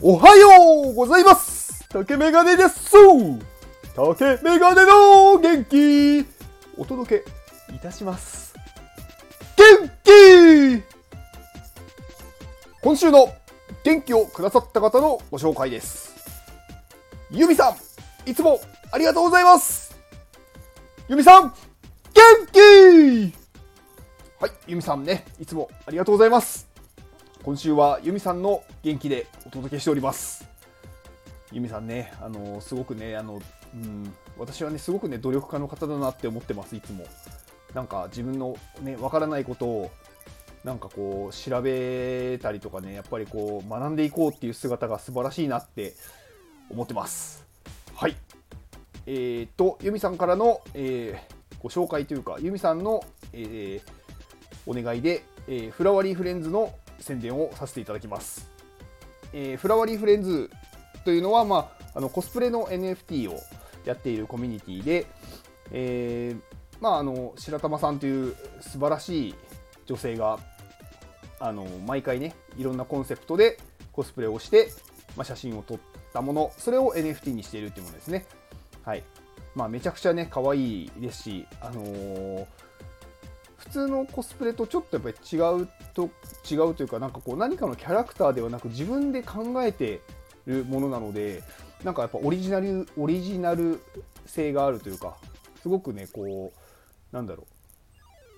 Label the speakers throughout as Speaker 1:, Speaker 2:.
Speaker 1: おはようございます。竹メガネです。竹メガネの元気。お届けいたします。元気。今週の元気をくださった方のご紹介です。ゆみさんいつもありがとうございます。ゆみさん元気。はい、ゆみさんね、いつもありがとうございます。今週はゆみさんの元気でお届けしております。ゆみさんね、あのすごくね、あの、うん、私はね、すごくね、努力家の方だなって思ってます、いつも。なんか自分のね、わからないことを、なんかこう、調べたりとかね、やっぱりこう、学んでいこうっていう姿が素晴らしいなって思ってます。はい。えー、と、ゆみさんからの、えーご紹介というか、ゆみさんの、えーお願いで、えーフラワリーフレンズの宣伝をさせていただきます。えーフラワリーフレンズというのは、まあ、あのコスプレの NFT をやっているコミュニティで、えーまあ、あの白玉さんという素晴らしい女性があの毎回ねいろんなコンセプトでコスプレをして、まあ、写真を撮ったものそれを NFT にしているというものですね。はいまあ、めちゃくちゃね可愛いですし、あのー普通のコスプレとちょっとやっぱり違うと違うというかなんかこう何かのキャラクターではなく自分で考えてるものなのでなんかやっぱオリジナルオリジナル性があるというかすごくねこうなんだろう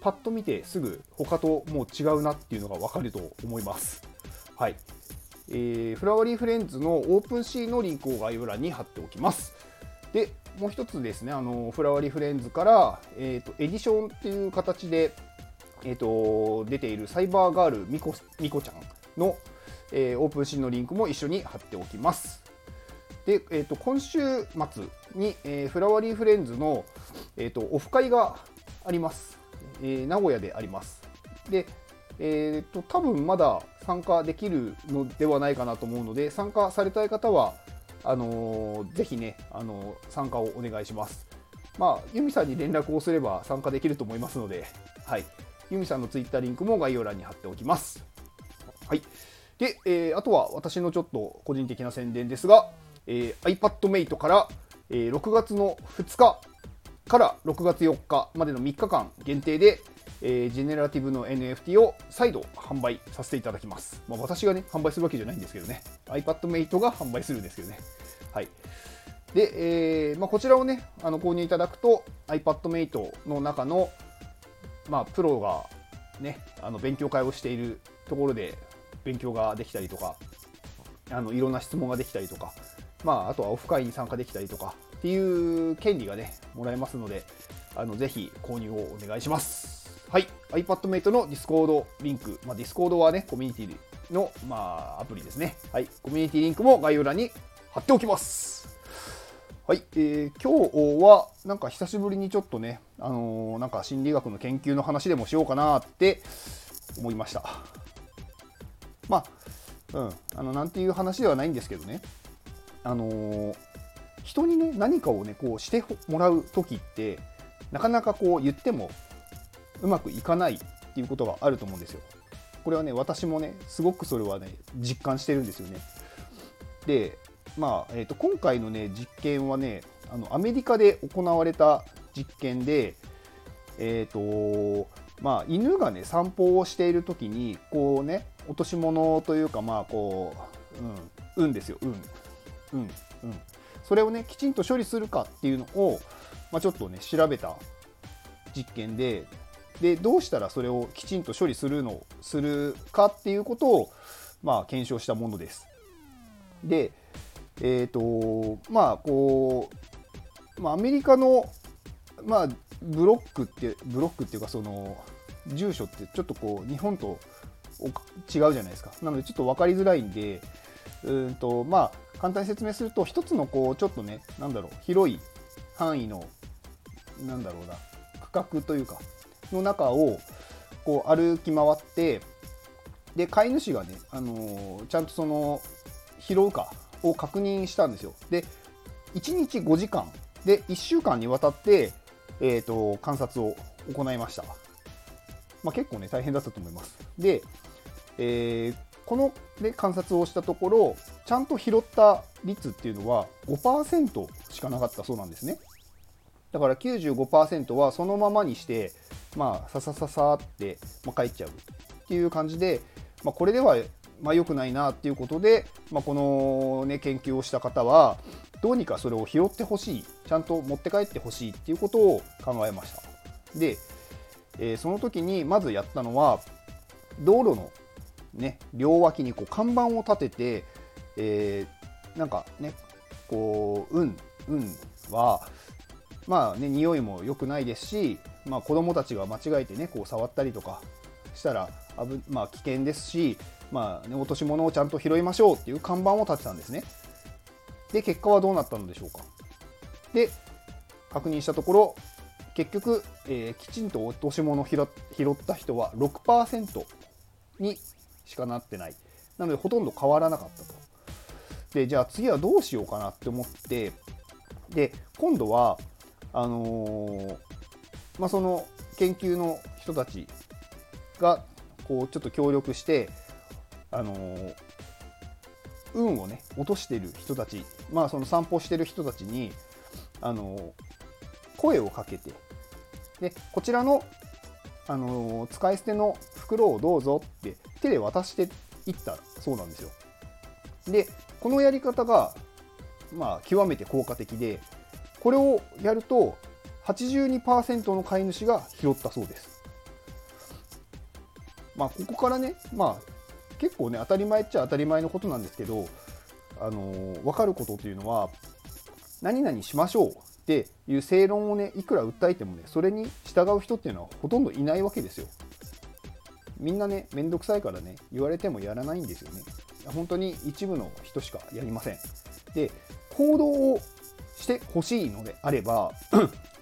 Speaker 1: パッと見てすぐ他ともう違うなっていうのが分かると思います。はい。えーフラワリーフレンズの OpenSea のリンクを概要欄に貼っておきます。でもう一つですねあのフラワリーフレンズから、えー、とエディションっていう形で、えー、と出ているサイバーガールみこみこちゃんの、えー OpenSea のリンクも一緒に貼っておきます。で、えー、と今週末に、えーフラワリーフレンズの、えー、とオフ会があります、えー名古屋であります。でえー、と多分まだ参加できるのではないかなと思うので参加されたい方はあのーぜひね、あのー参加をお願いします。まあ、ユミさんに連絡をすれば参加できると思いますので、はい。ユミさんのツイッターリンクも概要欄に貼っておきます。はい。で、えーあとは私のちょっと個人的な宣伝ですが、えー iPadMate から、えー6月の2日から6月4日までの3日間限定で、えージェネラティブの NFT を再度販売させていただきます。まあ、私がね、販売するわけじゃないんですけどね、iPadMate が販売するんですけどね。はい。で、えーまあ、こちらをね、あの購入いただくと iPadMate の中の、まあ、プロがね、あの勉強会をしているところで勉強ができたりとか、あのいろんな質問ができたりとか、まあ、あとはオフ会に参加できたりとかっていう権利がね、もらえますので、あのぜひ購入をお願いします。はい、iPadMate の Discord リンク、まあ、Discord はね、コミュニティの、まあ、アプリですね。はい、コミュニティリンクも概要欄に貼っておきます。はい、えー今日はなんか久しぶりにちょっとね、あのーなんか心理学の研究の話でもしようかなって思いました。まあ、うん、あのなんていう話ではないんですけどね、あのー人にね何かをねこうしてもらう時ってなかなかこう言ってもうまくいかないっていうことがあると思うんですよ。これはね私もねすごくそれはね実感してるんですよね。でまあえー、と今回のね実験はねあのアメリカで行われた実験でえっ、とまあ犬がね散歩をしている時にこうね落とし物というかまあこううんうんですようんうんうんそれをねきちんと処理するかっていうのを、まあ、ちょっとね調べた実験ででどうしたらそれをきちんと処理するのするかっていうことを、まあ、検証したものです。でえっ、とまあこう、まあ、アメリカの、まあ、ブロックってブロックっていうかその住所ってちょっとこう日本と違うじゃないですかなのでちょっと分かりづらいんでうんとまあ簡単に説明すると一つのこうちょっとねなんだろう広い範囲のなんだろうな区画というかの中をこう歩き回ってで飼い主がね、あのーちゃんとその拾うかを確認したんですよ。で1日5時間で1週間にわたって、えー、と観察を行いました。まあ、結構ね大変だったと思います。で、えーこの、ね、観察をしたところちゃんと拾った率っていうのは5%しかなかったそうなんですねだから95%はそのままにしてまあささささって、まあ、帰っちゃう。っていう感じで、まあ、これではまあ、良くないなっていうことで、まあ、この、ね、研究をした方はどうにかそれを拾ってほしい。ちゃんと持って帰ってほしいっていうことを考えました。で、えー、その時にまずやったのは道路の、ね、両脇にこう看板を立てて、えー、なんかねこう運運はまあね匂いも良くないですし、まあ、子供たちが間違えてねこう触ったりとかしたら危、まあ、危険ですしまあ、ね、落とし物をちゃんと拾いましょうっていう看板を立てたんですね。で、結果はどうなったのでしょうか。で、確認したところ、結局、えー、きちんと落とし物を拾った人は6%にしかなってない。なので、ほとんど変わらなかったと。で、じゃあ次はどうしようかなって思って、で、今度は、あのー、まあ、その研究の人たちが、こう、ちょっと協力して、あの運をね落としてる人たちまあその散歩してる人たちにあの声をかけてでこちらのあの使い捨ての袋をどうぞって手で渡していったそうなんですよ。でこのやり方がまあ極めて効果的でこれをやると82%の飼い主が拾ったそうです。まあここからねまあ結構ね当たり前っちゃ当たり前のことなんですけどあの分かることというのは何々しましょうっていう正論をねいくら訴えてもねそれに従う人っていうのはほとんどいないわけですよ。みんなね面倒くさいからね言われてもやらないんですよね。本当に一部の人しかやりません。で行動をしてほしいのであれば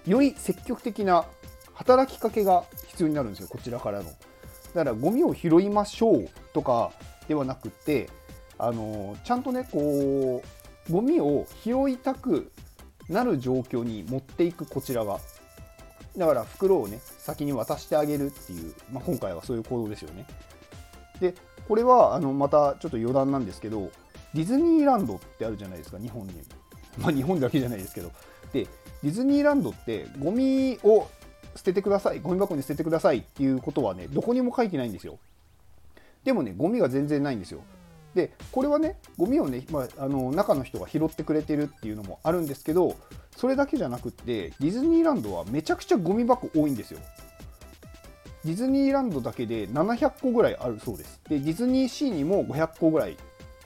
Speaker 1: より積極的な働きかけが必要になるんですよこちらからの。だからゴミを拾いましょうとかではなくてあのちゃんとねこうゴミを拾いたくなる状況に持っていくこちらが。だから袋をね先に渡してあげるっていう、まあ、今回はそういう行動ですよね。でこれはあのまたちょっと余談なんですけどディズニーランドってあるじゃないですか日本に。まあ日本だけじゃないですけど。でディズニーランドってゴミを捨ててくださいゴミ箱に捨ててくださいっていうことはねどこにも書いてないんですよ。でもねゴミが全然ないんですよ。でこれはねゴミをね、まあ、あの中の人が拾ってくれてるっていうのもあるんですけどそれだけじゃなくってディズニーランドはめちゃくちゃゴミ箱多いんですよ。ディズニーランドだけで700個ぐらいあるそうです。でディズニーシーにも500個ぐらい、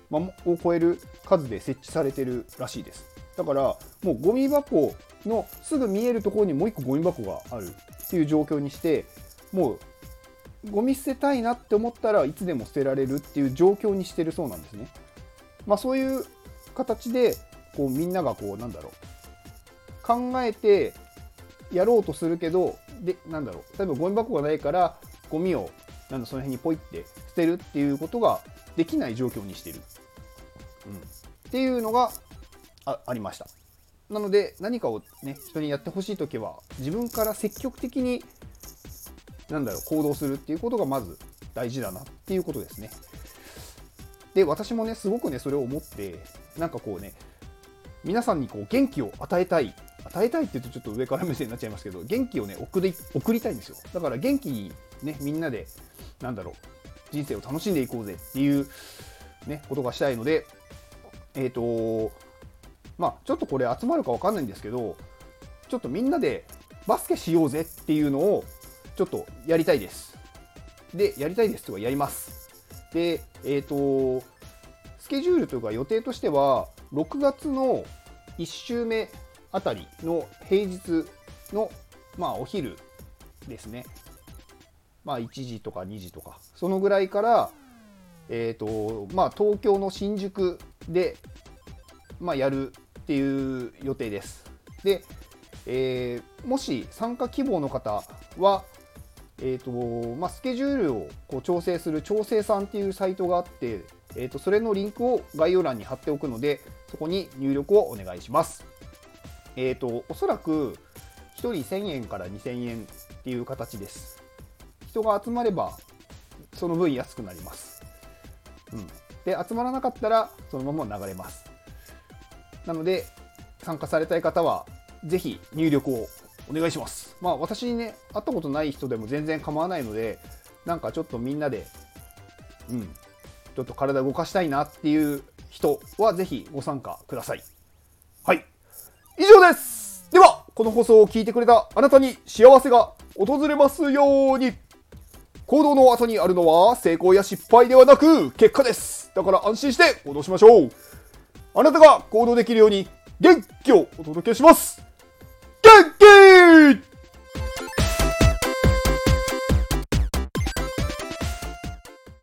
Speaker 1: まを超える数で設置されてるらしいです。だからもうゴミ箱のすぐ見えるところにもう1個ゴミ箱があるっていう状況にしてもうゴミ捨てたいなって思ったらいつでも捨てられるっていう状況にしてるそうなんですね。まあ、そういう形でこうみんながこうなんだろう考えてやろうとするけどでなんだろう例えばゴミ箱がないからゴミをなんだその辺にポイって捨てるっていうことができない状況にしてる、うん、っていうのがあありました。なので何かをね人にやってほしい時は自分から積極的になんだろう行動するっていうことがまず大事だなっていうことですね。で私もねすごくねそれを思ってなんかこうね皆さんにこう元気を与えたい与えたいって言うとちょっと上から目線になっちゃいますけど元気をね送り送りたいんですよだから元気にねみんなでなんだろう人生を楽しんでいこうぜっていうねことがしたいのでえっ、ー、とまあ、ちょっとこれ集まるか分かんないんですけど、ちょっとみんなでバスケしようぜっていうのをちょっとやりたいです。で、やりたいですとかやります。で、えっ、ー、と、スケジュールというか予定としては、6月の1週目あたりの平日の、まあ、お昼ですね。まあ、1時とか2時とか、そのぐらいから、えっ、ー、と、まあ、東京の新宿で、まあ、やるっていう予定です。で、えー、もし参加希望の方は、えーとまあ、スケジュールをこう調整する調整さんっていうサイトがあって、えーと、それのリンクを概要欄に貼っておくのでそこに入力をお願いします。えーと、おそらく1人1000円から2000円っていう形です。人が集まればその分安くなります。うん、で、集まらなかったらそのまま流れます。なので、参加されたい方は、ぜひ入力をお願いします。まあ私にね、会ったことない人でも全然構わないので、なんかちょっとみんなで、うん、ちょっと体動かしたいなっていう人はぜひご参加ください。はい。以上ですでは、この放送を聞いてくれたあなたに幸せが訪れますように行動の後にあるのは成功や失敗ではなく結果です。だから安心して行動しましょう。あなたが行動できるように元気をお届けします。元気